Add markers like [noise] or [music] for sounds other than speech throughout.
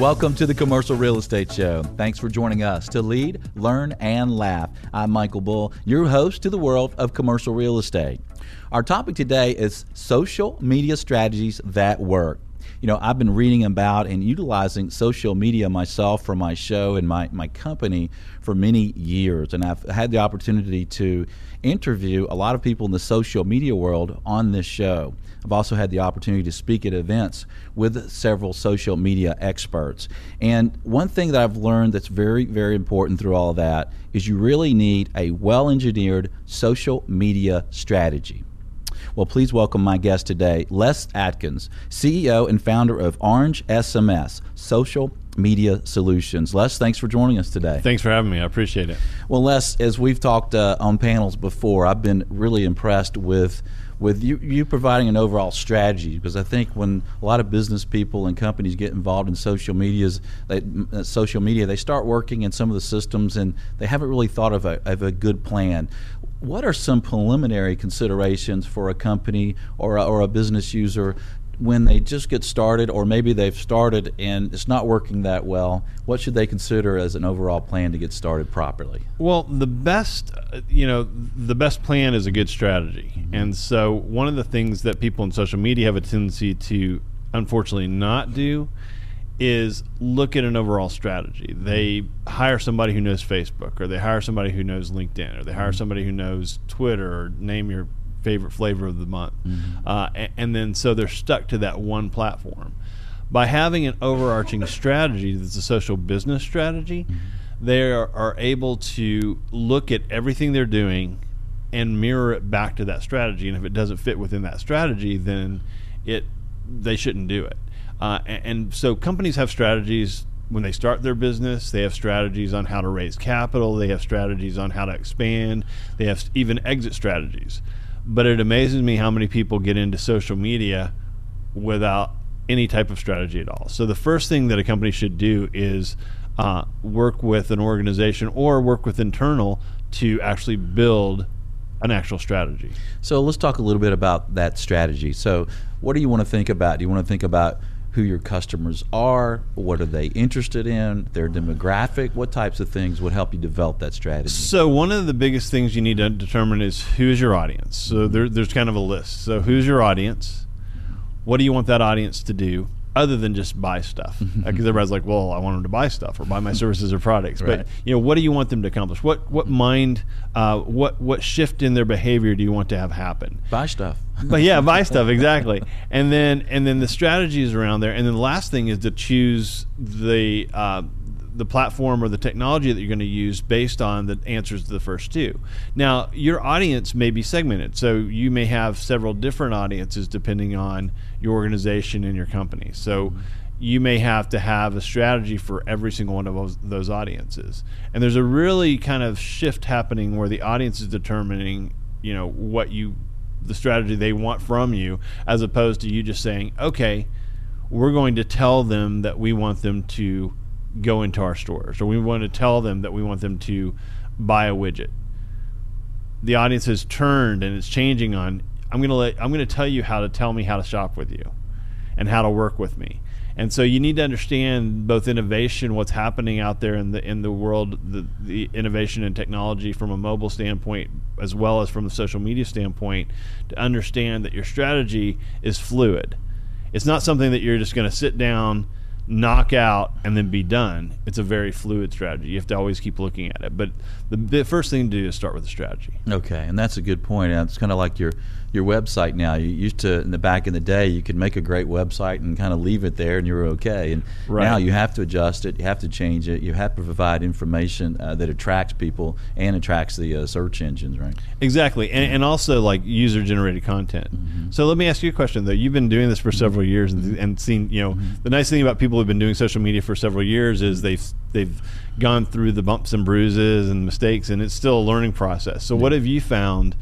welcome to the Commercial Real Estate Show. Thanks for joining us to lead, learn, and laugh. I'm Michael Bull, your host to the world of commercial real estate. Our topic today is social media strategies that work you know, I've been reading about and utilizing social media myself for my show and my, my company for many years. And I've had the opportunity to interview a lot of people in the social media world on this show. I've also had the opportunity to speak at events with several social media experts. And one thing that I've learned that's very, very important through all that is you really need a well engineered social media strategy. Well, please welcome my guest today, Les Atkins, CEO and founder of Orange SMS, Social Media Solutions. Les, thanks for joining us today. Thanks for having me. I appreciate it. Well, Les, as we've talked uh, on panels before, I've been really impressed with with you, you providing an overall strategy because I think when a lot of business people and companies get involved in social medias, they, uh, social media, they start working in some of the systems and they haven't really thought of a, of a good plan. What are some preliminary considerations for a company or a, or a business user when they just get started, or maybe they've started and it's not working that well? What should they consider as an overall plan to get started properly? Well, the best, you know, the best plan is a good strategy, mm-hmm. and so one of the things that people in social media have a tendency to, unfortunately, not do is look at an overall strategy. They hire somebody who knows Facebook, or they hire somebody who knows LinkedIn, or they hire mm-hmm. somebody who knows Twitter, or name your favorite flavor of the month. Mm-hmm. Uh, and, and, then so they're stuck to that one platform. By having an overarching strategy that's a social business strategy, mm-hmm. they are, are able to look at everything they're doing and mirror it back to that strategy. And if it doesn't fit within that strategy, then it they shouldn't do it. Uh, and, and so companies have strategies when they start their business. They have strategies on how to raise capital. They have strategies on how to expand. They have even exit strategies. But it amazes me how many people get into social media without any type of strategy at all. So the first thing that a company should do is uh, work with an organization or work with internal to actually build an actual strategy. So let's talk a little bit about that strategy. So what do you want to think about? Do you want to think about who your customers are, what are they interested in, their demographic, what types of things would help you develop that strategy? So one of the biggest things you need to determine is who is your audience. So mm-hmm. there, there's kind of a list. So who's your audience? What do you want that audience to do? other than just buy stuff. Mm-hmm. Because everybody's like, well, I want them to buy stuff or buy my mm-hmm. services or products. Right. But you know, what do you want them to accomplish? What what mind, uh, what what shift in their behavior do you want to have happen? Buy stuff. [laughs] but yeah, buy stuff exactly. And then and then the strategies around there. And then the last thing is to choose the uh, the platform or the technology that you're going to use based on the answers to the first two. Now, your audience may be segmented, so you may have several different audiences depending on your organization and your company. So you may have to have a strategy for every single one of those, those audiences. And there's a really kind of shift happening where the audience is determining, you know, what you the strategy they want from you as opposed to you just saying, "Okay, we're going to tell them that we want them to go into our stores or we want to tell them that we want them to buy a widget. The audience has turned and it's changing on I'm going to let I'm to tell you how to tell me how to shop with you and how to work with me. And so you need to understand both innovation, what's happening out there in the in the world, the, the innovation and technology from a mobile standpoint, as well as from the social media standpoint, to understand that your strategy is fluid. It's not something that you're just going to sit down knock out and then be done. It's a very fluid strategy. You have to always keep looking at it. But the, the first thing to do is start with a strategy. Okay, and that's a good point. It's kind of like your your website now. You used to in the back in the day, you could make a great website and kind of leave it there, and you were okay. And right. now you have to adjust it. You have to change it. You have to provide information uh, that attracts people and attracts the uh, search engines, right? Exactly, and, and also like user generated content. Mm-hmm. So let me ask you a question though. You've been doing this for several years and, and seen. You know, mm-hmm. the nice thing about people who've been doing social media for several years is they've they've gone through the bumps and bruises and mistakes, and it's still a learning process. So, what have you found?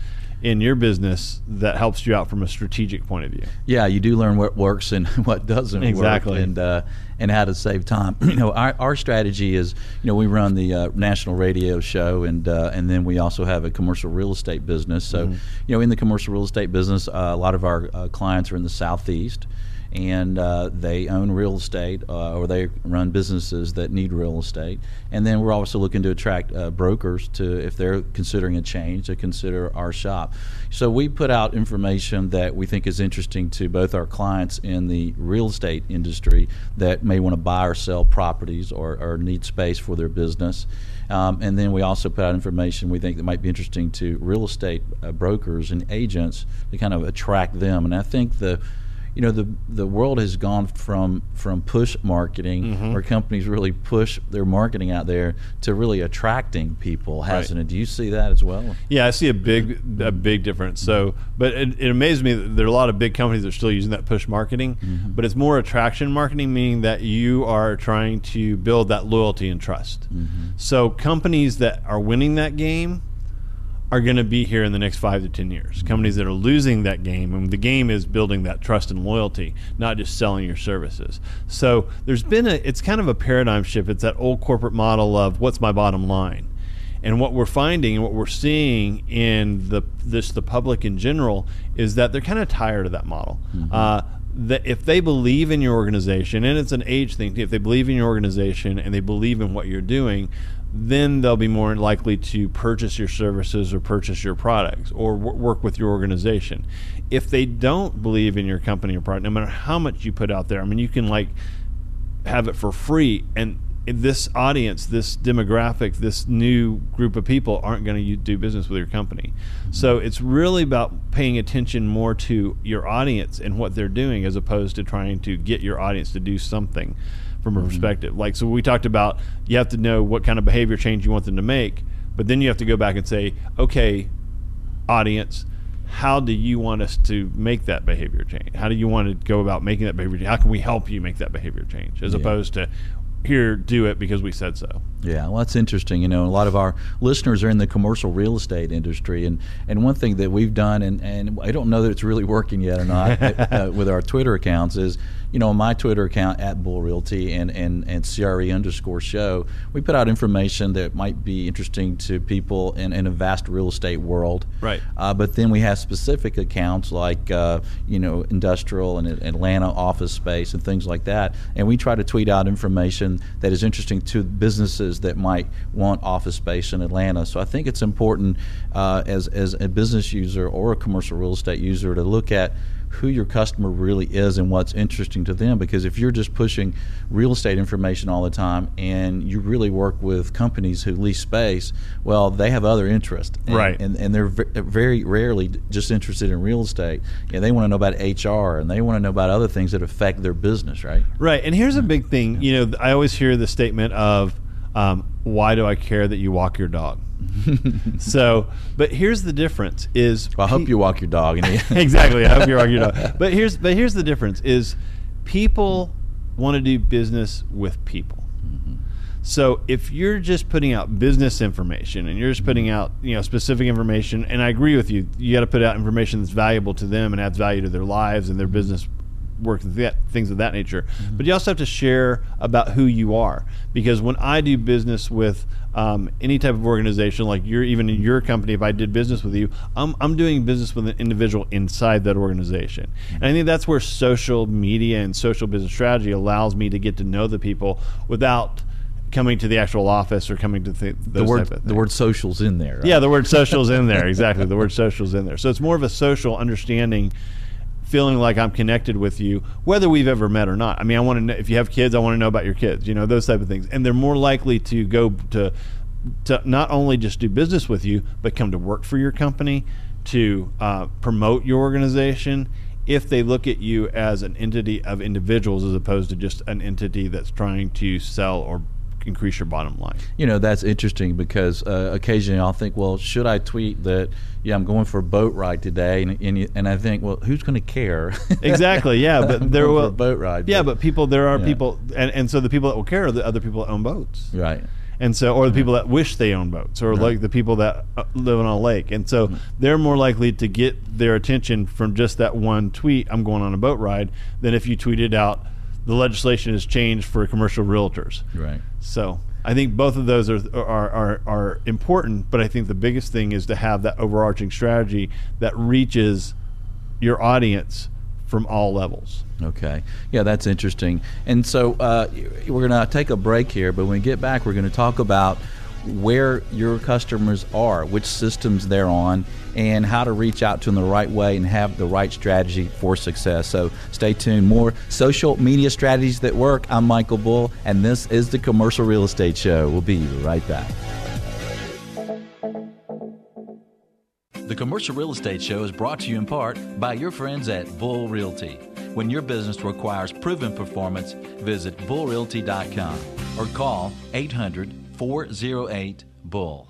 In your business that helps you out from a strategic point of view. Yeah, you do learn what works and [laughs] what doesn't exactly. work, and uh, and how to save time. [clears throat] you know, our, our strategy is, you know, we run the uh, national radio show, and uh, and then we also have a commercial real estate business. So, mm-hmm. you know, in the commercial real estate business, uh, a lot of our uh, clients are in the southeast and uh, they own real estate uh, or they run businesses that need real estate. And then we're also looking to attract uh, brokers to, if they're considering a change, to consider our shop. So we put out information that we think is interesting to both our clients in the real estate industry that may want to buy or sell properties or, or need space for their business. Um, and then we also put out information we think that might be interesting to real estate uh, brokers and agents to kind of attract them. And I think the you know the the world has gone from from push marketing Mm-hmm. where companies really push their marketing out there to really attracting people hasn't Right. it do you see that as well Yeah, I see a big mm-hmm. a big difference. So, but it, it amazes me that there are a lot of big companies that are still using that push marketing, mm-hmm. but it's more attraction marketing, meaning that you are trying to build that loyalty and trust. Mm-hmm. So, companies that are winning that game are going to be here in the next five to ten years. Companies that are losing that game, and the game is building that trust and loyalty, not just selling your services. So there's been a, it's kind of a paradigm shift. It's that old corporate model of what's my bottom line, and what we're finding and what we're seeing in the this the public in general is that they're kind of tired of that model. Uh, that if they believe in your organization, and it's an age thing, if they believe in your organization and they believe in what you're doing, then they'll be more likely to purchase your services or purchase your products or w- work with your organization. If they don't believe in your company or product, no matter how much you put out there, I mean, you can like have it for free and this audience this demographic this new group of people aren't going to do business with your company so it's really about paying attention more to your audience and what they're doing as opposed to trying to get your audience to do something from a mm-hmm. perspective. Like so we talked about you have to know what kind of behavior change you want them to make but then you have to go back and say okay audience how do you want us to make that behavior change? How do you want to go about making that behavior change? How can we help you make that behavior change as Yeah. opposed to here do it because we said so Yeah, well, that's interesting. You know, a lot of our listeners are in the commercial real estate industry, and, and one thing that we've done, and, and I don't know that it's really working yet or not, [laughs] uh, with our Twitter accounts is, you know, my Twitter account at Bull Realty and, and, and CRE underscore show, we put out information that might be interesting to people in, in a vast real estate world. Right. Uh, but then we have specific accounts like, uh, you know, industrial and Atlanta office space and things like that. And we try to tweet out information that is interesting to businesses that might want office space in Atlanta. So I think it's important uh, as, as a business user or a commercial real estate user to look at who your customer really is and what's interesting to them. Because if you're just pushing real estate information all the time and you really work with companies who lease space well they have other interests and, Right. and, and they're very rarely just interested in real estate. Yeah, they want to know about hr and they want to know about other things that affect their business right? Right and here's a big thing. You know i always hear the statement of um, why do i care that you walk your dog [laughs] so but here's the difference is well, i hope pe- you walk your dog and [laughs] exactly. I hope you walk your dog. [laughs] But here's but here's the difference: is people want to do business with people. Mm-hmm. So if you're just putting out business information and you're just putting mm-hmm. out you know specific information, and I agree with you, you got to put out information that's valuable to them and adds value to their lives and their mm-hmm. business work that, things of that nature. But you also have to share about who you are because when I do business with um, any type of organization, like you're even in your company, if I did business with you, I'm, I'm doing business with an individual inside that organization. And I think that's where social media and social business strategy allows me to get to know the people without coming to the actual office or coming to th- the word type of the word social's in there right? Yeah, the word social's in there. [laughs] Exactly. The word social's in there. So it's more of a social understanding, feeling like I'm connected with you, whether we've ever met or not. I mean, I want to if you have kids, I want to know about your kids, you know, those type of things. And they're more likely to go to to not only just do business with you, but come to work for your company, to uh, promote your organization if they look at you as an entity of individuals as opposed to just an entity that's trying to sell or increase your bottom line. You know, that's interesting because uh, occasionally I'll think, well, should I tweet that, yeah, I'm going for a boat ride today? And, and, and I think, well, who's going to care? [laughs] Exactly. Yeah, but there will boat ride. Yeah, but people, there are Yeah. people, and, and so the people that will care are the other people that own boats, Right. and so or the people that wish they own boats, or like the people that uh, live on a lake, and so they're more likely to get their attention from just that one tweet. I'm going on a boat ride than if you tweeted out the legislation has changed for commercial realtors. Right. So I think both of those are, are are are important, but I think the biggest thing is to have that overarching strategy that reaches your audience from all levels. Okay. Yeah, that's interesting. And so uh, we're going to take a break here, but when we get back, we're going to talk about where your customers are, which systems they're on, and how to reach out to them the right way and have the right strategy for success. So stay tuned. More social media strategies that work. I'm Michael Bull, and this is the Commercial Real Estate Show. We'll be right back. The Commercial Real Estate Show is brought to you in part by your friends at Bull Realty. When your business requires proven performance, visit bullrealty.com or call 800 408 Bull.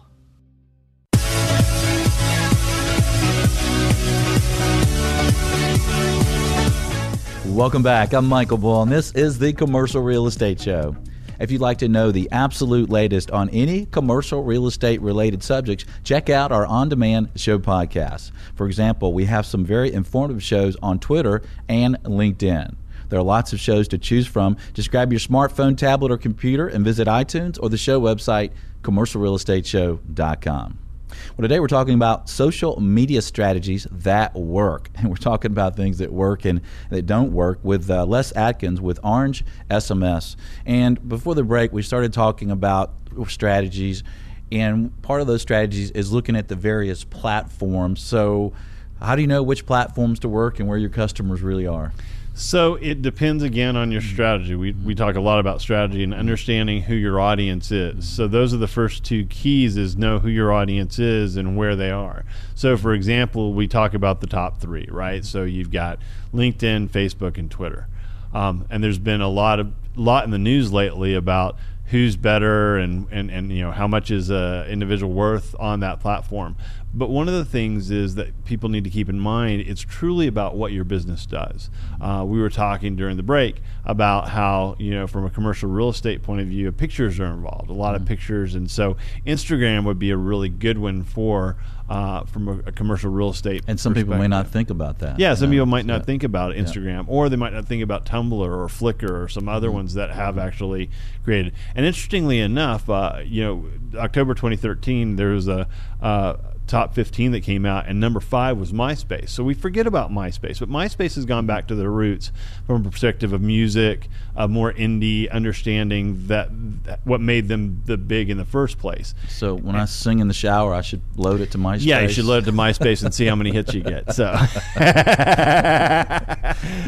Welcome back. I'm Michael Bull, and this is the Commercial Real Estate Show. If you'd like to know the absolute latest on any commercial real estate related subjects, check out our on demand show podcasts. For example, we have some very informative shows on Twitter and LinkedIn. There are lots of shows to choose from. Just grab your smartphone, tablet, or computer and visit iTunes or the show website, commercialrealestateshow.com. Well, today we're talking about social media strategies that work. [laughs] And we're talking about things that work and that don't work with uh, Les Atkins with Orange SMS. And before the break, we started talking about strategies. And part of those strategies is looking at the various platforms. So, how do you know which platforms to work and where your customers really are? So it depends again on your strategy. We, we talk a lot about strategy and understanding who your audience is. So those are the first two keys is know who your audience is and where they are. So for example, we talk about the top three, right? So you've got LinkedIn, Facebook, and Twitter. Um, and there's been a lot of lot in the news lately about who's better and, and, and you know how much is a individual worth on that platform. But one of the things is that people need to keep in mind it's truly about what your business does. Uh, we were talking during the break about how, you know, from a commercial real estate point of view, pictures are involved, a lot mm-hmm. of pictures. And so Instagram would be a really good one for. Uh, from a, a, commercial real estate. And some people may not think about that. Yeah, some know? people might not think about Instagram, yeah. or they might not think about Tumblr or Flickr or some other mm-hmm. ones that have actually created. And interestingly enough, uh, you know, October 2013, there was a uh, top 15 that came out, and number five was MySpace. So we forget about MySpace, but MySpace has gone back to their roots from a perspective of music, a more indie understanding that, that what made them the big in the first place. So when and, I sing in the shower, I should load it to MySpace. Yeah, you should load it to MySpace and see how many hits you get. So, [laughs]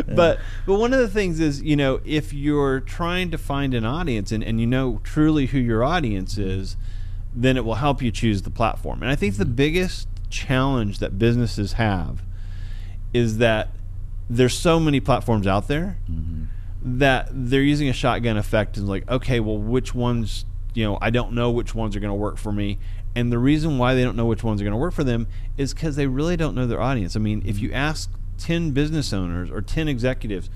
but but one of the things is you know if you're trying to find an audience and, and you know truly who your audience is then it will help you choose the platform. And I think the mm-hmm. biggest challenge that businesses have is that there's so many platforms out there mm-hmm. that they're using a shotgun effect and like, okay, well, which ones, you know, I don't know which ones are going to work for me. And the reason why they don't know which ones are going to work for them is because they really don't know their audience. I mean, if you ask 10 business owners or 10 executives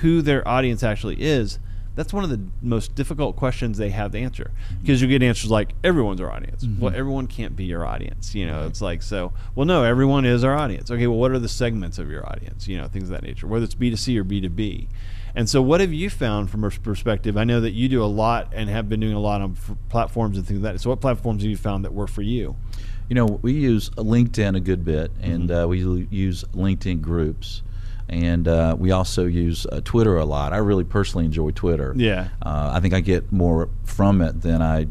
who their audience actually is, that's one of the most difficult questions they have to answer because you get answers like everyone's our audience. Mm-hmm. Well, everyone can't be your audience. You know, right. it's like so. Well, no, everyone is our audience. Okay, well, what are the segments of your audience? You know, things of that nature, whether it's B two C or B two B. And so, what have you found from a perspective? I know that you do a lot and have been doing a lot on platforms and things like that. So, what platforms have you found that work for you? You know, we use LinkedIn a good bit, and mm-hmm. uh, we use LinkedIn groups and uh, we also use uh, Twitter a lot. I really personally enjoy Twitter. Yeah, uh, I think I get more from it than I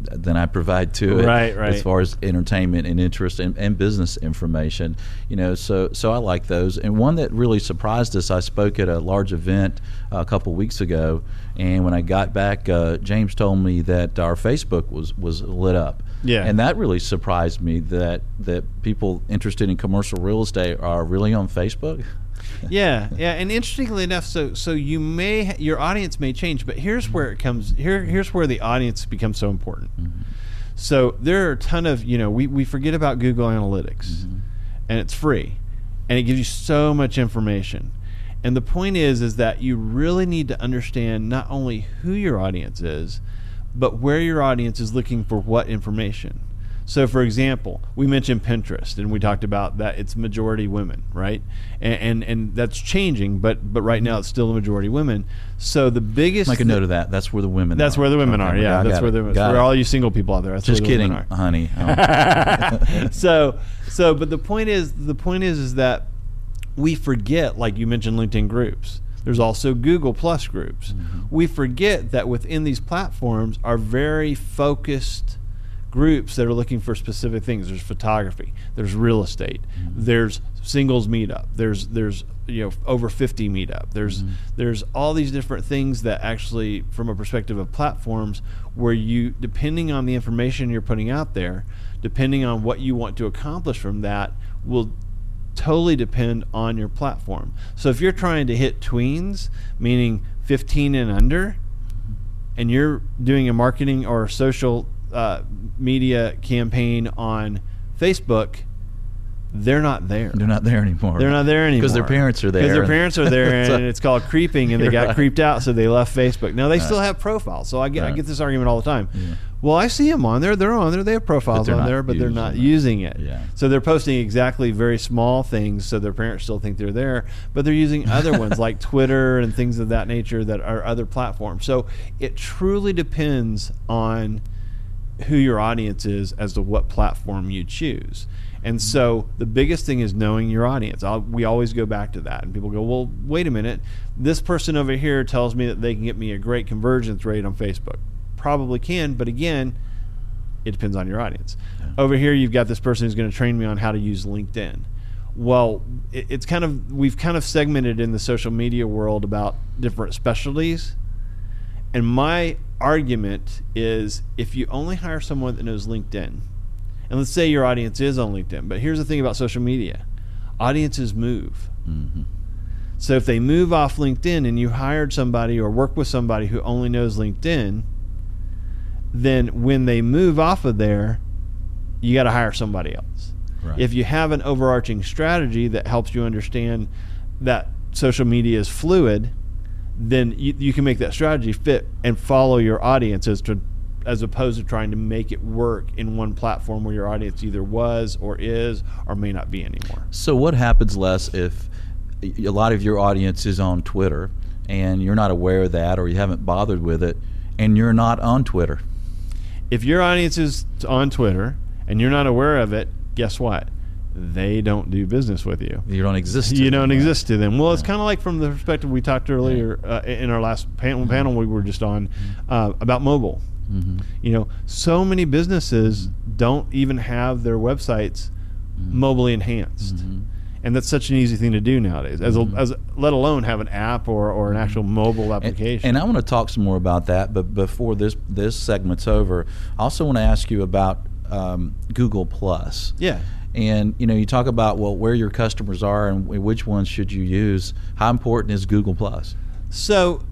than I provide to it, right, right. as far as entertainment and interest and, and, business information. You know, so so I like those. And one that really surprised us, I spoke at a large event a couple weeks ago, and when I got back, uh, James told me that our Facebook was was lit up. Yeah, and that really surprised me that that people interested in commercial real estate are really on Facebook [laughs] yeah, yeah, and interestingly enough, so so you may your audience may change, but here's where it comes. Here here's where the audience becomes so important. Mm-hmm. So there are a ton of you know we we forget about Google Analytics, mm-hmm. and it's free, and it gives you so much information. And the point is is that you really need to understand not only who your audience is, but where your audience is looking for what information. So, for example, we mentioned Pinterest, and we talked about that it's majority women, right? And and, and that's changing, but but right now it's still a majority women. So the biggest make a note of that. That's where the women. That's are. where the women okay, are. Yeah, that's where the for all you single people out there. That's Just kidding, honey. [laughs] [laughs] So so, but the point is, the point is, is that we forget, like you mentioned, LinkedIn groups. There's also Google Plus groups. Mm-hmm. We forget that within these platforms are very focused groups that are looking for specific things. There's photography, there's real estate, mm-hmm. there's singles meetup, there's there's you know over 50 meetup. There's mm-hmm. there's all these different things that actually from a perspective of platforms where you depending on the information you're putting out there, depending on what you want to accomplish from that will totally depend on your platform. So if you're trying to hit tweens, meaning 15 and under, and you're doing a marketing or social uh, media campaign on Facebook, they're not there. They're not there anymore. They're not there anymore because their parents are there. Because their parents are there, [laughs] and it's called creeping, and they got right. creeped out, so they left Facebook. Now they right. still have profiles, so I get right. I get this argument all the time. Yeah. Well, I see them on there. They're on there. They have profiles on there, but they're not using it. Yeah. So they're posting exactly very small things, so their parents still think they're there, but they're using other ones [laughs] like Twitter and things of that nature that are other platforms. So it truly depends on who your audience is as to what platform you choose. And mm-hmm. so the biggest thing is knowing your audience. I'll, we always go back to that. And people go, well, wait a minute. This person over here tells me that they can get me a great convergence rate on Facebook. Probably can, but again, it depends on your audience. Yeah. Over here, you've got this person who's going to train me on how to use LinkedIn. Well, it, it's kind of, we've kind of segmented in the social media world about different specialties. And my argument is if you only hire someone that knows LinkedIn, and let's say your audience is on LinkedIn, but here's the thing about social media audiences move. Mm-hmm. So if they move off LinkedIn and you hired somebody or work with somebody who only knows LinkedIn, then when they move off of there, you got to hire somebody else. Right. If you have an overarching strategy that helps you understand that social media is fluid, then you, you can make that strategy fit and follow your audience as to as opposed to trying to make it work in one platform where your audience either was or is or may not be anymore. So, what happens, Les if a lot of your audience is on Twitter and you're not aware of that or you haven't bothered with it and you're not on Twitter? If your audience is on Twitter and you're not aware of it, guess what? They don't do business with you. You don't exist. you don't them, exist to them. Well, yeah. it's kind of like from the perspective we talked earlier uh, in our last panel, mm-hmm. panel we were just on uh, about mobile. Mm-hmm. You know, so many businesses mm-hmm. don't even have their websites mm-hmm. mobilely enhanced. Mm-hmm. And that's such an easy thing to do nowadays, as, a, mm-hmm. as a, let alone have an app or, or an mm-hmm. actual mobile application. And, and I want to talk some more about that, but before this this segment's over, I also want to ask you about um, Google Plus. Yeah. And you know, you talk about well where your customers are and which ones should you use. How important is Google Plus? So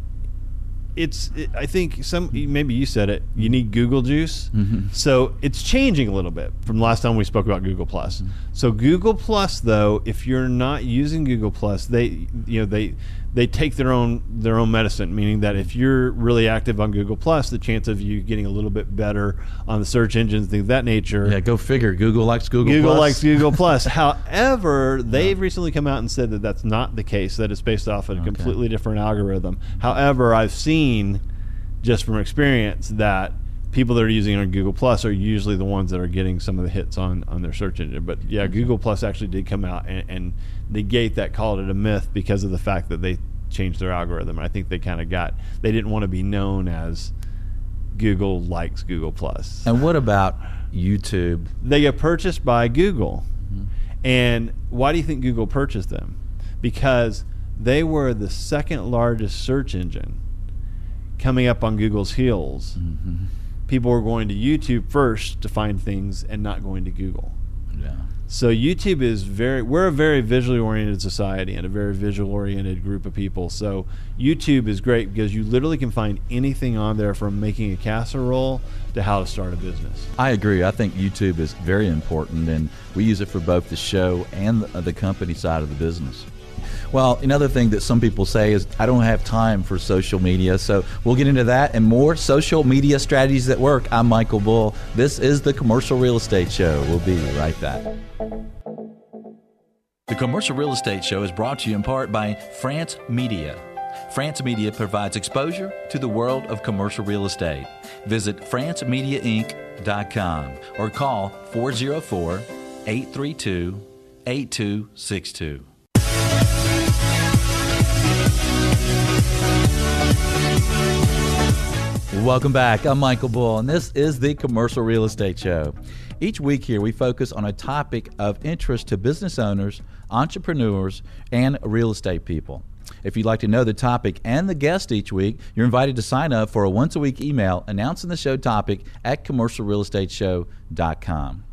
it's it, I think some maybe you said it. You need Google Juice, mm-hmm. so it's changing a little bit from last time we spoke about Google Plus. Mm-hmm. So Google Plus, though, if you're not using Google Plus, they you know they they take their own their own medicine, meaning that if you're really active on Google Plus, the chance of you getting a little bit better on the search engines, things of that nature. Yeah, go figure. Google likes Google. Google Plus. likes Google Plus. [laughs] However, they've yeah. recently come out and said that that's not the case. That it's based off of a okay. completely different algorithm. However, I've seen just from experience that people that are using on Google Plus are usually the ones that are getting some of the hits on on their search engine. But yeah, Google Plus actually did come out and, and negate that, called it a myth because of the fact that they changed their algorithm. I think they kind of got they didn't want to be known as Google likes Google Plus. And what about YouTube? They get purchased by Google. Mm-hmm. And why do you think Google purchased them? Because they were the second largest search engine coming up on Google's heels. Mm-hmm. People were going to YouTube first to find things and not going to Google. Yeah. So YouTube is very we're a very visually oriented society and a very visual oriented group of people. So YouTube is great because you literally can find anything on there from making a casserole to how to start a business. I agree. I think YouTube is very important and we use it for both the show and the uh, company side of the business. Well, another thing that some people say is, I don't have time for social media. So we'll get into that and more social media strategies that work. I'm Michael Bull. This is the Commercial Real Estate Show. We'll be right back. The Commercial Real Estate Show is brought to you in part by France Media. France Media provides exposure to the world of commercial real estate. Visit francemediainc.com or call 404 832 8262. Welcome back. I'm Michael Bull, and this is the Commercial Real Estate Show. Each week here, we focus on a topic of interest to business owners, entrepreneurs, and real estate people. If you'd like to know the topic and the guest each week, you're invited to sign up for a once a week email announcing the show topic at commercialrealestateshow.com.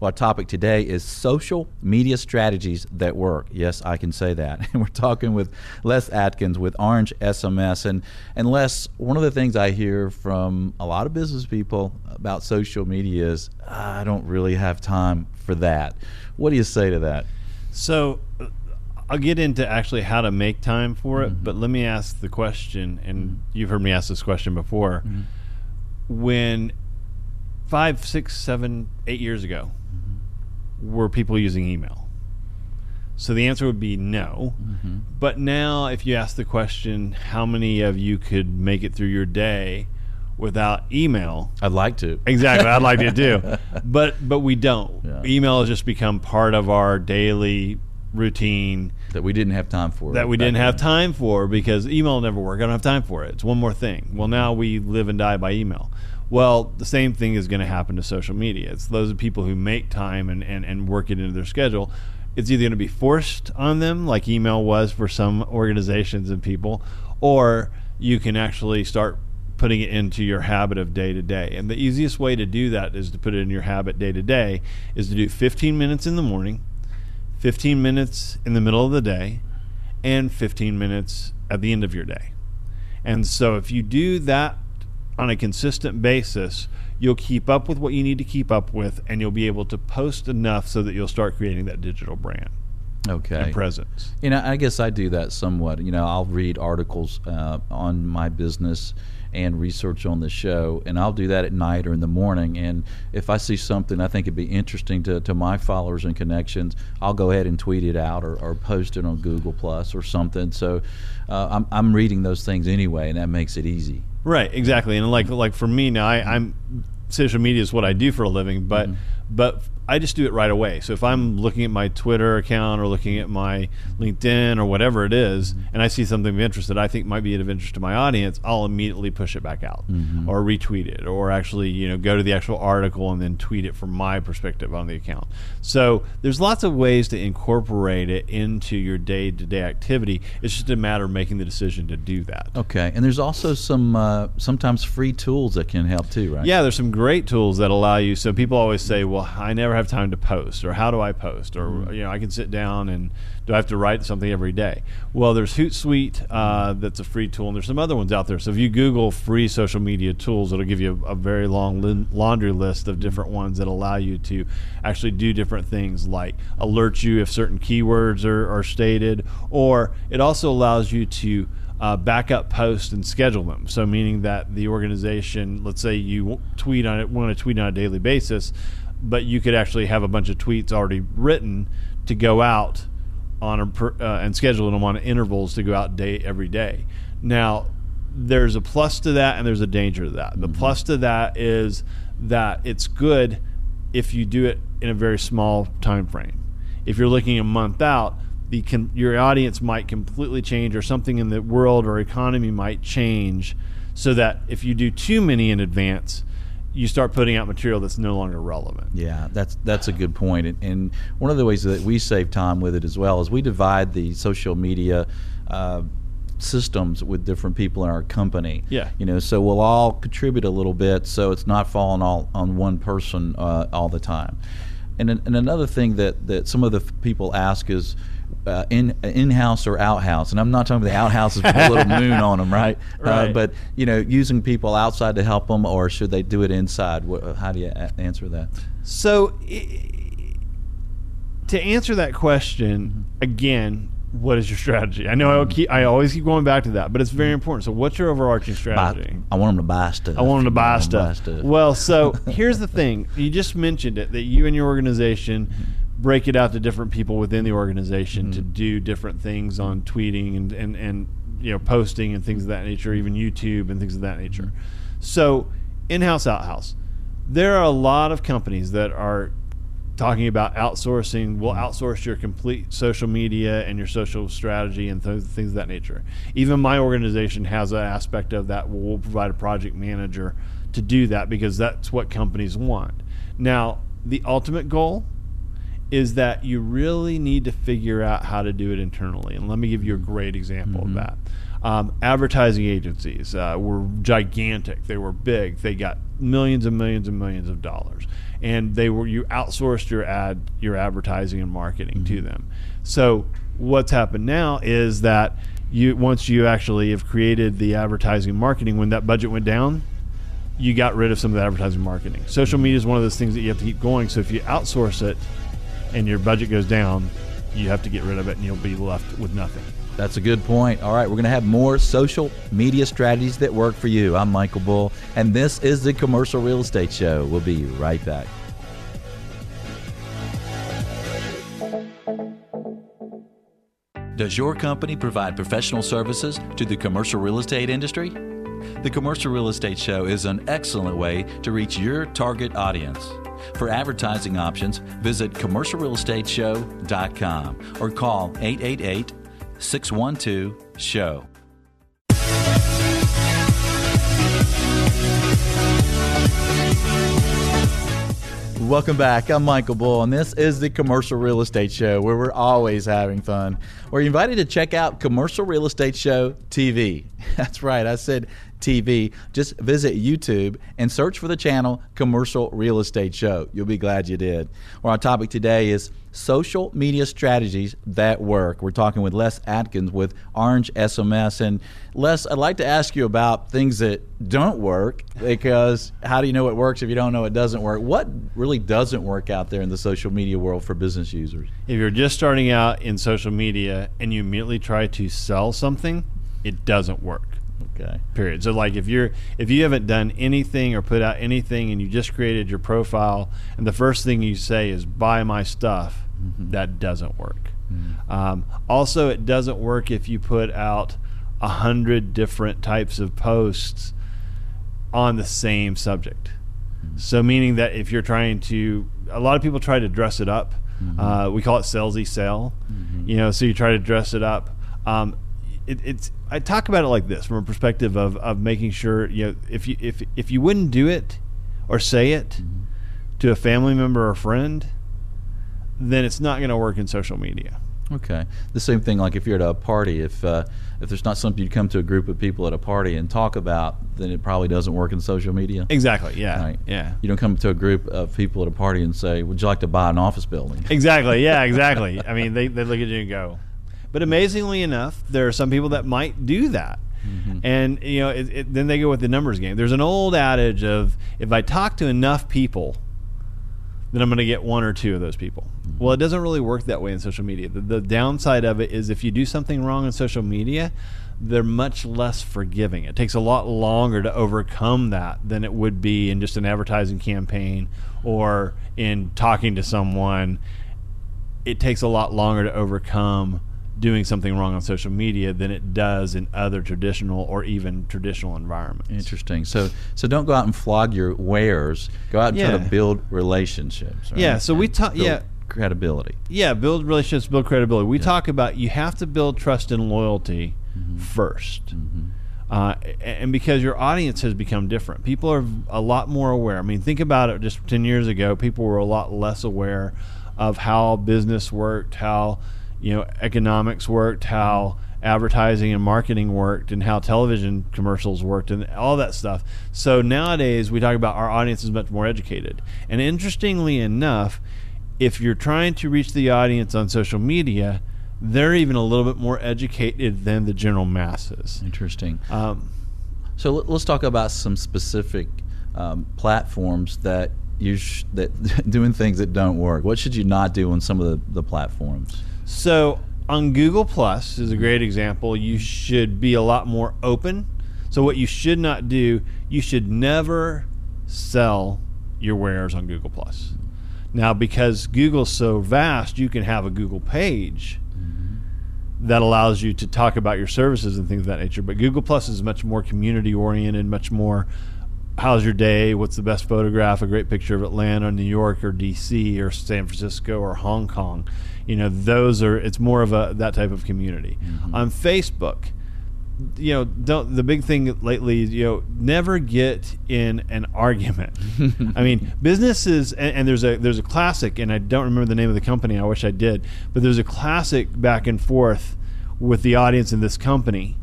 Well, our topic today is social media strategies that work. Yes, I can say that. [laughs] And we're talking with Les Atkins with Orange SMS. And, and Les, one of the things I hear from a lot of business people about social media is I don't really have time for that. What do you say to that? So uh, I'll get into actually how to make time for it, mm-hmm. but let me ask the question, and mm-hmm. you've heard me ask this question before. Mm-hmm. When five, six, seven, eight years ago, mm-hmm. were people using email? So the answer would be no. Mm-hmm. But now, if you ask the question, how many of you could make it through your day without email? I'd like to. Exactly, I'd like to too. [laughs] But but we don't. Yeah. Email has just become part of our daily routine that we didn't have time for. That we didn't have time for because email never worked. I don't have time for it. It's one more thing. Well, now we live and die by email. Well, the same thing is going to happen to social media. It's those people who make time and, and, and work it into their schedule. It's either going to be forced on them, like email was for some organizations and people, or you can actually start putting it into your habit of day to day. And the easiest way to do that is to put it in your habit day to day is to do 15 minutes in the morning, 15 minutes in the middle of the day, and 15 minutes at the end of your day. And so if you do that on a consistent basis, you'll keep up with what you need to keep up with, and you'll be able to post enough so that you'll start creating that digital brand. Okay. And presence. You know, I guess I do that somewhat. You know, I'll read articles uh, on my business and research on the show, and I'll do that at night or in the morning. And if I see something I think would be interesting to, to my followers and connections, I'll go ahead and tweet it out or, or post it on Google Plus or something. So uh, I'm, I'm reading those things anyway, and that makes it easy. Right, exactly. And like like for me now, I, I'm social media is what I do for a living, but mm-hmm. But I just do it right away. So if I'm looking at my Twitter account or looking at my LinkedIn or whatever it is, and I see something of interest that I think might be of interest to my audience, I'll immediately push it back out mm-hmm. or retweet it or actually, you know, go to the actual article and then tweet it from my perspective on the account. So there's lots of ways to incorporate it into your day-to-day activity. It's just a matter of making the decision to do that. Okay. And there's also some uh, sometimes free tools that can help too, right? Yeah, there's some great tools that allow you. So people always say, "Well, I never have time to post or how do I post or mm-hmm. you know I can sit down and do I have to write something every day? Well, there's Hootsuite uh, that's a free tool and there's some other ones out there. So if you Google free social media tools, it'll give you a, a very long laundry list of different ones that allow you to actually do different things like alert you if certain keywords are, are stated, or it also allows you to uh, backup post and schedule them. So, meaning that the organization, let's say you tweet on it, want to tweet on a daily basis, but you could actually have a bunch of tweets already written to go out on a uh, and schedule them on intervals to go out day every day. Now, there's a plus to that and there's a danger to that. The mm-hmm. plus to that is that it's good if you do it in a very small time frame. If you're looking a month out, the con- your audience might completely change or something in the world or economy might change so that if you do too many in advance, you start putting out material that's no longer relevant. Yeah, that's that's a good point. And, and one of the ways that we save time with it as well is we divide the social media. Uh, systems with different people in our company. Yeah. You know, so we'll all contribute a little bit, so it's not falling all on one person uh, all the time. And, and another thing that, that some of the people ask is, uh, in in house or out house, and I'm not talking about the outhouses with a little [laughs] moon on them, right? Uh, right. Uh, but you know, using people outside to help them, or should they do it inside? How do you answer that? So, to answer that question mm-hmm. again, what is your strategy? I know I, keep, I always keep going back to that, but it's very mm-hmm. important. So, what's your overarching strategy? Buy, I want them to buy stuff. I want them to buy, stuff. buy stuff. Well, so [laughs] here's the thing: you just mentioned it that you and your organization mm-hmm break it out to different people within the organization mm-hmm. to do different things on tweeting and, and, and you know posting and things of that nature, even YouTube and things of that nature. So in-house, out-house, there are a lot of companies that are talking about outsourcing. We'll outsource your complete social media and your social strategy and th- things of that nature. Even my organization has an aspect of that. We'll provide a project manager to do that because that's what companies want. Now, the ultimate goal is that you really need to figure out how to do it internally. And let me give you a great example Mm-hmm. of that. Um, advertising agencies uh, were gigantic. They were big. They got millions and millions and millions of dollars, and they were you outsourced your ad, your advertising and marketing to Mm-hmm. them. So what's happened now is that you once you actually have created the advertising and marketing, when that budget went down, you got rid of some of the advertising and marketing. Social media is one of those things that you have to keep going. So if you outsource it and your budget goes down, you have to get rid of it and you'll be left with nothing. That's a good point. All right, we're going to have more social media strategies that work for you. I'm Michael Bull, and this is the Commercial Real Estate Show. We'll be right back. Does your company provide professional services to the commercial real estate industry? The Commercial Real Estate Show is an excellent way to reach your target audience. For advertising options, visit commercialrealestateshow.com or call 888 612 SHOW. Welcome back. I'm Michael Bull, and this is the Commercial Real Estate Show where we're always having fun. We're invited to check out Commercial Real Estate Show TV. [laughs] That's right, I said TV. Just visit YouTube and search for the channel Commercial Real Estate Show. You'll be glad you did. Well, our topic today is social media strategies that work. We're talking with Les Atkins with Orange SMS. And Les, I'd like to ask you about things that don't work because how do you know it works if you don't know it doesn't work? What really doesn't work out there in the social media world for business users? If you're just starting out in social media and you immediately try to sell something, it doesn't work. Okay. Period. So like if you're if you haven't done anything or put out anything and you just created your profile and the first thing you say is buy my stuff, that doesn't work. Um, also, it doesn't work if you put out a hundred different types of posts on the same subject. So, meaning that if you're trying to, a lot of people try to dress it up. Uh, we call it salesy sell. You know, so you try to dress it up. Um, it, it's I talk about it like this from a perspective of, of making sure you know if you if if you wouldn't do it or say it to a family member or friend, then it's not going to work in social media. Okay. The same thing, like if you're at a party, if uh, if there's not something you come to a group of people at a party and talk about, then it probably doesn't work in social media. Exactly. Yeah. Right. Yeah. You don't come to a group of people at a party and say, "Would you like to buy an office building?" Exactly. Yeah. [laughs] Exactly. I mean, they, they look at you and go. But amazingly enough, there are some people that might do that. Mm-hmm. And you know, it, it, then they go with the numbers game. There's an old adage of if I talk to enough people, then I'm going to get one or two of those people. Mm-hmm. Well, it doesn't really work that way in social media. The, the downside of it is if you do something wrong in social media, they're much less forgiving. It takes a lot longer to overcome that than it would be in just an advertising campaign or in talking to someone. It takes a lot longer to overcome doing something wrong on social media than it does in other traditional or even traditional environments. Interesting. So, so don't go out and flog your wares. Go out and try to build relationships. right? Yeah, so we And ta- build yeah. credibility. Yeah, build relationships, build credibility. We talk about you have to build trust and loyalty 1st Uh, and because your audience has become different, people are a lot more aware. I mean, think about it. Just ten years ago, people were a lot less aware of how business worked, how you know economics worked, how advertising and marketing worked, and how television commercials worked, and all that stuff. So nowadays, we talk about our audience is much more educated. And interestingly enough, if you're trying to reach the audience on social media, they're even a little bit more educated than the general masses. Interesting. Um, So let- let's talk about some specific um, platforms that you sh- that [laughs] doing things that don't work. What should you not do on some of the, the platforms? So on Google Plus is a great example. You should be a lot more open. So what you should not do, you should never sell your wares on Google Plus. Now, because Google's so vast, you can have a Google page mm-hmm. that allows you to talk about your services and things of that nature. But Google Plus is much more community oriented, much more how's your day? What's the best photograph? A great picture of Atlanta, New York, or DC, or San Francisco, or Hong Kong. You know, those are. It's more of a that type of community. Mm-hmm. On Facebook, you know, don't the big thing lately. You know, never get in an argument. [laughs] I mean, businesses, and, and there's a there's a classic, and I don't remember the name of the company. I wish I did, but there's a classic back and forth with the audience in this company,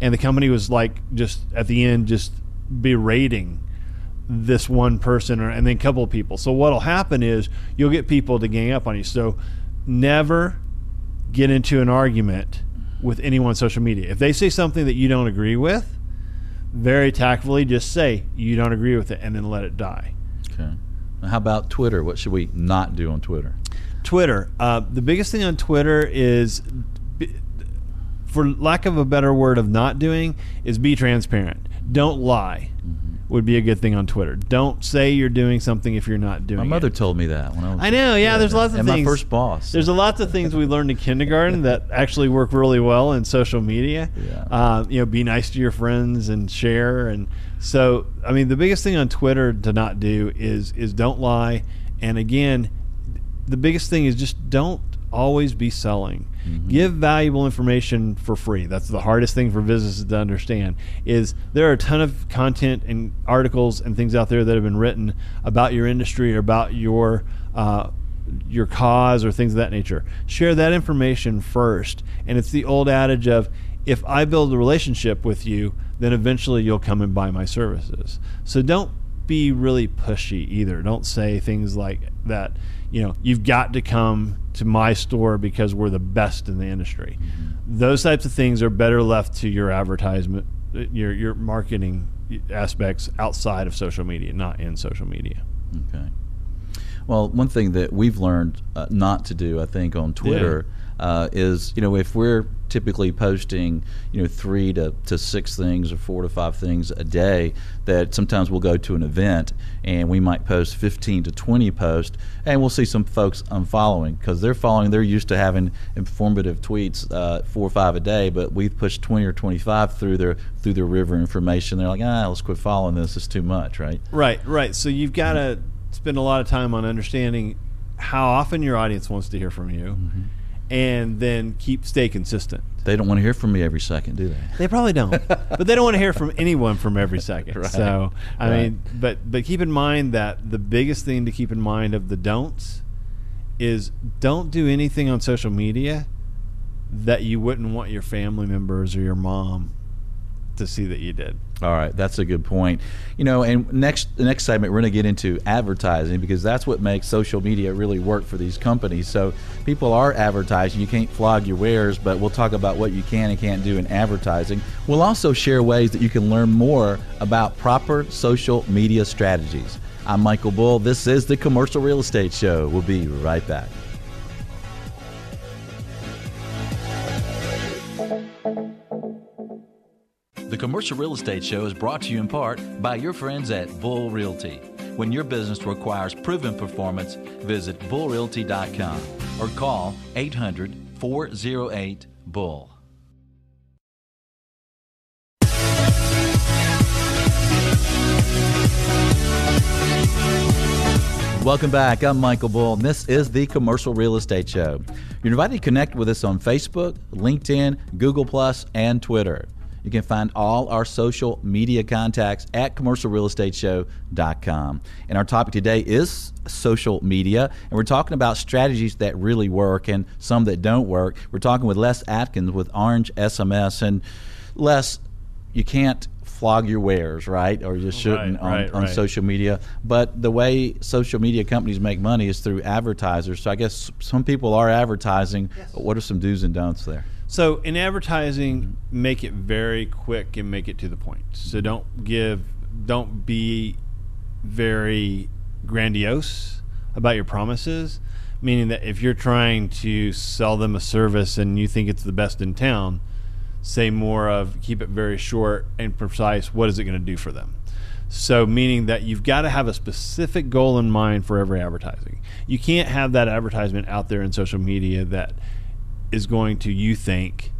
and the company was like just at the end just berating this one person or, and then a couple of people. So what'll happen is you'll get people to gang up on you. So never get into an argument with anyone on social media. If they say something that you don't agree with, very tactfully just say you don't agree with it and then let it die. Okay. How about Twitter? What should we not do on Twitter? Twitter. Uh, the biggest thing on Twitter is, for lack of a better word of not doing, is be transparent. Don't lie. Would be a good thing on Twitter. Don't say you're doing something if you're not doing it. My it. mother told me that when I was. I know, yeah, there's lots of things. and things. my first boss. There's a lots of things we learned in kindergarten that actually work really well in social media. Yeah. Uh, you know, be nice to your friends and share. And so, I mean, the biggest thing on Twitter to not do is is don't lie. And again, the biggest thing is just don't always be selling. Give valuable information for free. That's the hardest thing for businesses to understand. Is there are a ton of content and articles and things out there that have been written about your industry or about your uh, your cause or things of that nature. Share that information first. And it's the old adage of if I build a relationship with you, then eventually you'll come and buy my services. So don't be really pushy either. Don't say things like that, you know, you've got to come to my store because we're the best in the industry. Those types of things are better left to your advertisement, your your marketing aspects outside of social media, not in social media. Okay. Well, one thing that we've learned uh, not to do, I think, on Twitter uh, is, you know, if we're typically posting, you know, three to, to six things or four to five things a day, that sometimes we'll go to an event and we might post 15 to 20 posts and we'll see some folks unfollowing because they're following, they're used to having informative tweets uh, four or five a day, but we've pushed 20 or 25 through their through their river information. They're like, ah, let's quit following this. It's too much, right? Right, right. So you've got to spend a lot of time on understanding how often your audience wants to hear from you, and then keep stay consistent. They don't want to hear from me every second, do they? [laughs] They probably don't, [laughs] but they don't want to hear from anyone from every second. Right, So I right. mean, but but keep in mind that the biggest thing to keep in mind of the don'ts is don't do anything on social media that you wouldn't want your family members or your mom to see that you did. All right, that's a good point. You know, and next the next segment we're going to get into advertising because that's what makes social media really work for these companies. So people are advertising. You can't flog your wares, but we'll talk about what you can and can't do in advertising. We'll also share ways that you can learn more about proper social media strategies. I'm Michael Bull. This is the Commercial Real Estate Show. We'll be right back. The Commercial Real Estate Show is brought to you in part by your friends at Bull Realty. When your business requires proven performance, visit bullrealty.com or call 800 408 Bull. Welcome back. I'm Michael Bull, and this is the Commercial Real Estate Show. You're invited to connect with us on Facebook, LinkedIn, Google, and Twitter. You can find all our social media contacts at commercialrealestateshow.com. And our topic today is social media, and we're talking about strategies that really work and some that don't work. We're talking with Les Atkins with Orange SMS. And Les, you can't flog your wares, right? Or you shouldn't Right, on, right, on right. social media. But the way social media companies make money is through advertisers. So I guess some people are advertising. What are some do's and don'ts there? So in advertising, make it very quick and make it to the point. So don't give, don't be very grandiose about your promises. Meaning that if you're trying to sell them a service and you think it's the best in town, say more of keep it very short and precise. What is it going to do for them? So, meaning that you've got to have a specific goal in mind for every advertising. You can't have that advertisement out there in social media that is going to, you think,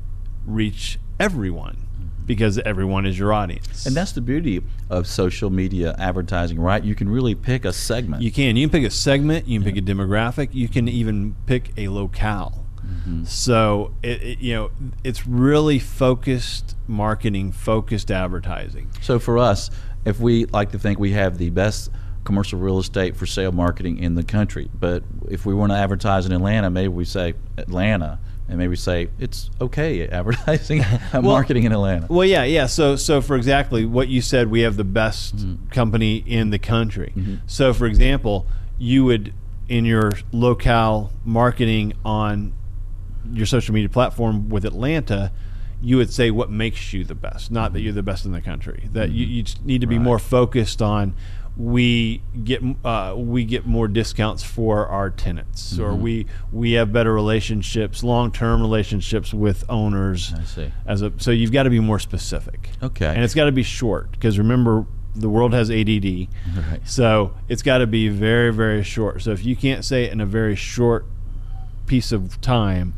reach everyone mm-hmm. because everyone is your audience. And that's the beauty of social media advertising, right? You can really pick a segment. You can. You can pick a segment. You can pick a demographic. You can even pick a locale. Mm-hmm. So it, it, you know it's really focused marketing, focused advertising. So for us, if we like to think we have the best commercial real estate for sale marketing in the country, but if we want to advertise in Atlanta, maybe we say Atlanta, and maybe say it's okay [laughs] advertising [laughs] marketing in Atlanta. Well, yeah, yeah. So, so for exactly what you said, we have the best mm-hmm. company in the country. Mm-hmm. So, for example, you would in your locale marketing on your social media platform with Atlanta, you would say what makes you the best, not that mm-hmm. you're the best in the country. That you, you just need to be Right. more focused on. We get uh, we get more discounts for our tenants, or we we have better relationships, long term relationships with owners. I see. As a so you've got to be more specific. Okay. and it's got to be short because remember the world has ADD, Right. so it's got to be very very short. So if you can't say it in a very short piece of time,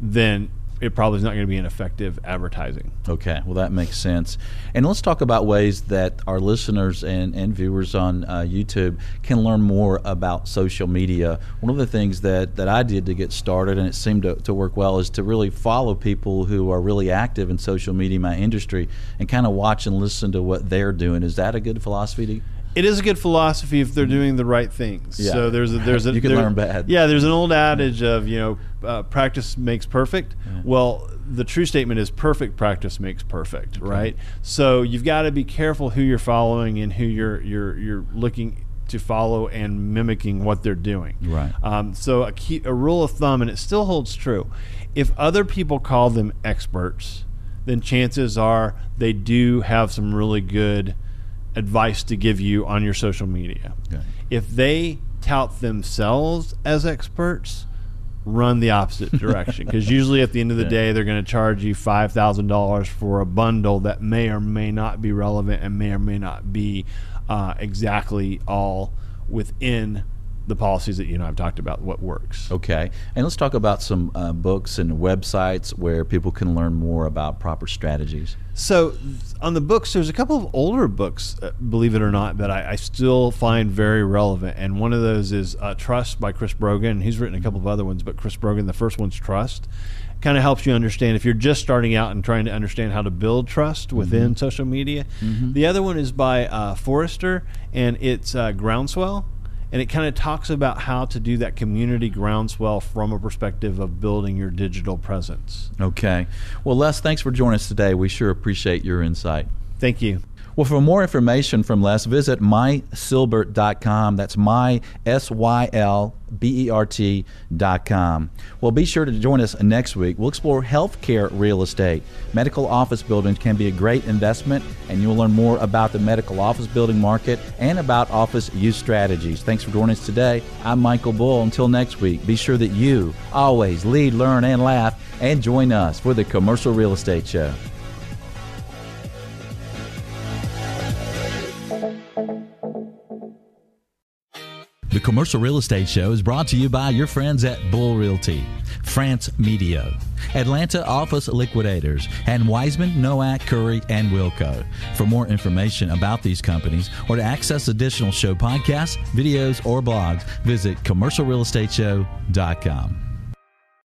then it probably is not going to be an effective advertising. Okay, well, that makes sense. And let's talk about ways that our listeners and, and viewers on uh, YouTube can learn more about social media. One of the things that, that I did to get started, and it seemed to, to work well, is to really follow people who are really active in social media in my industry and kind of watch and listen to what they're doing. Is that a good philosophy to It is a good philosophy if they're doing the right things. Yeah. So there's a [laughs] there's a You can there- learn bad. Yeah, there's an old adage of you know uh, practice makes perfect. Well, the true statement is perfect practice makes perfect, right? So you've got to be careful who you're following and who you're you're you're looking to follow and mimicking what they're doing. Right. Um, so a key, a rule of thumb, and it still holds true. If other people call them experts, then chances are they do have some really good advice to give you on your social media. Okay. If they tout themselves as experts, run the opposite [laughs] direction because usually at the end of the Yeah. day they're going to charge you five thousand dollars for a bundle that may or may not be relevant and may or may not be uh, exactly all within the policies that you and I've talked about. What works? Okay, and let's talk about some uh, books and websites where people can learn more about proper strategies. So, on the books, there's a couple of older books, uh, believe it or not, that I, I still find very relevant. And one of those is uh, Trust by Chris Brogan. He's written a couple of other ones, but Chris Brogan, the first one's Trust. Kind of helps you understand if you're just starting out and trying to understand how to build trust within social media. The other one is by uh, Forrester, and it's uh, Groundswell. And it kind of talks about how to do that community groundswell from a perspective of building your digital presence. Okay, well, Les, thanks for joining us today. We sure appreciate your insight. Thank you. Well, for more information from Les, visit mysylbert.com. That's my S Y L B E R T.com. Well, be sure to join us next week. We'll explore healthcare real estate. Medical office buildings can be a great investment, and you'll learn more about the medical office building market and about office use strategies. Thanks for joining us today. I'm Michael Bull. Until next week, be sure that you always lead, learn, and laugh, and join us for the Commercial Real Estate Show. The Commercial Real Estate Show is brought to you by your friends at Bull Realty, France Media, Atlanta Office Liquidators, and Weissman, Nowack, Curry, and Wilco. For more information about these companies or to access additional show podcasts, videos, or blogs, visit commercialrealestateshow.com.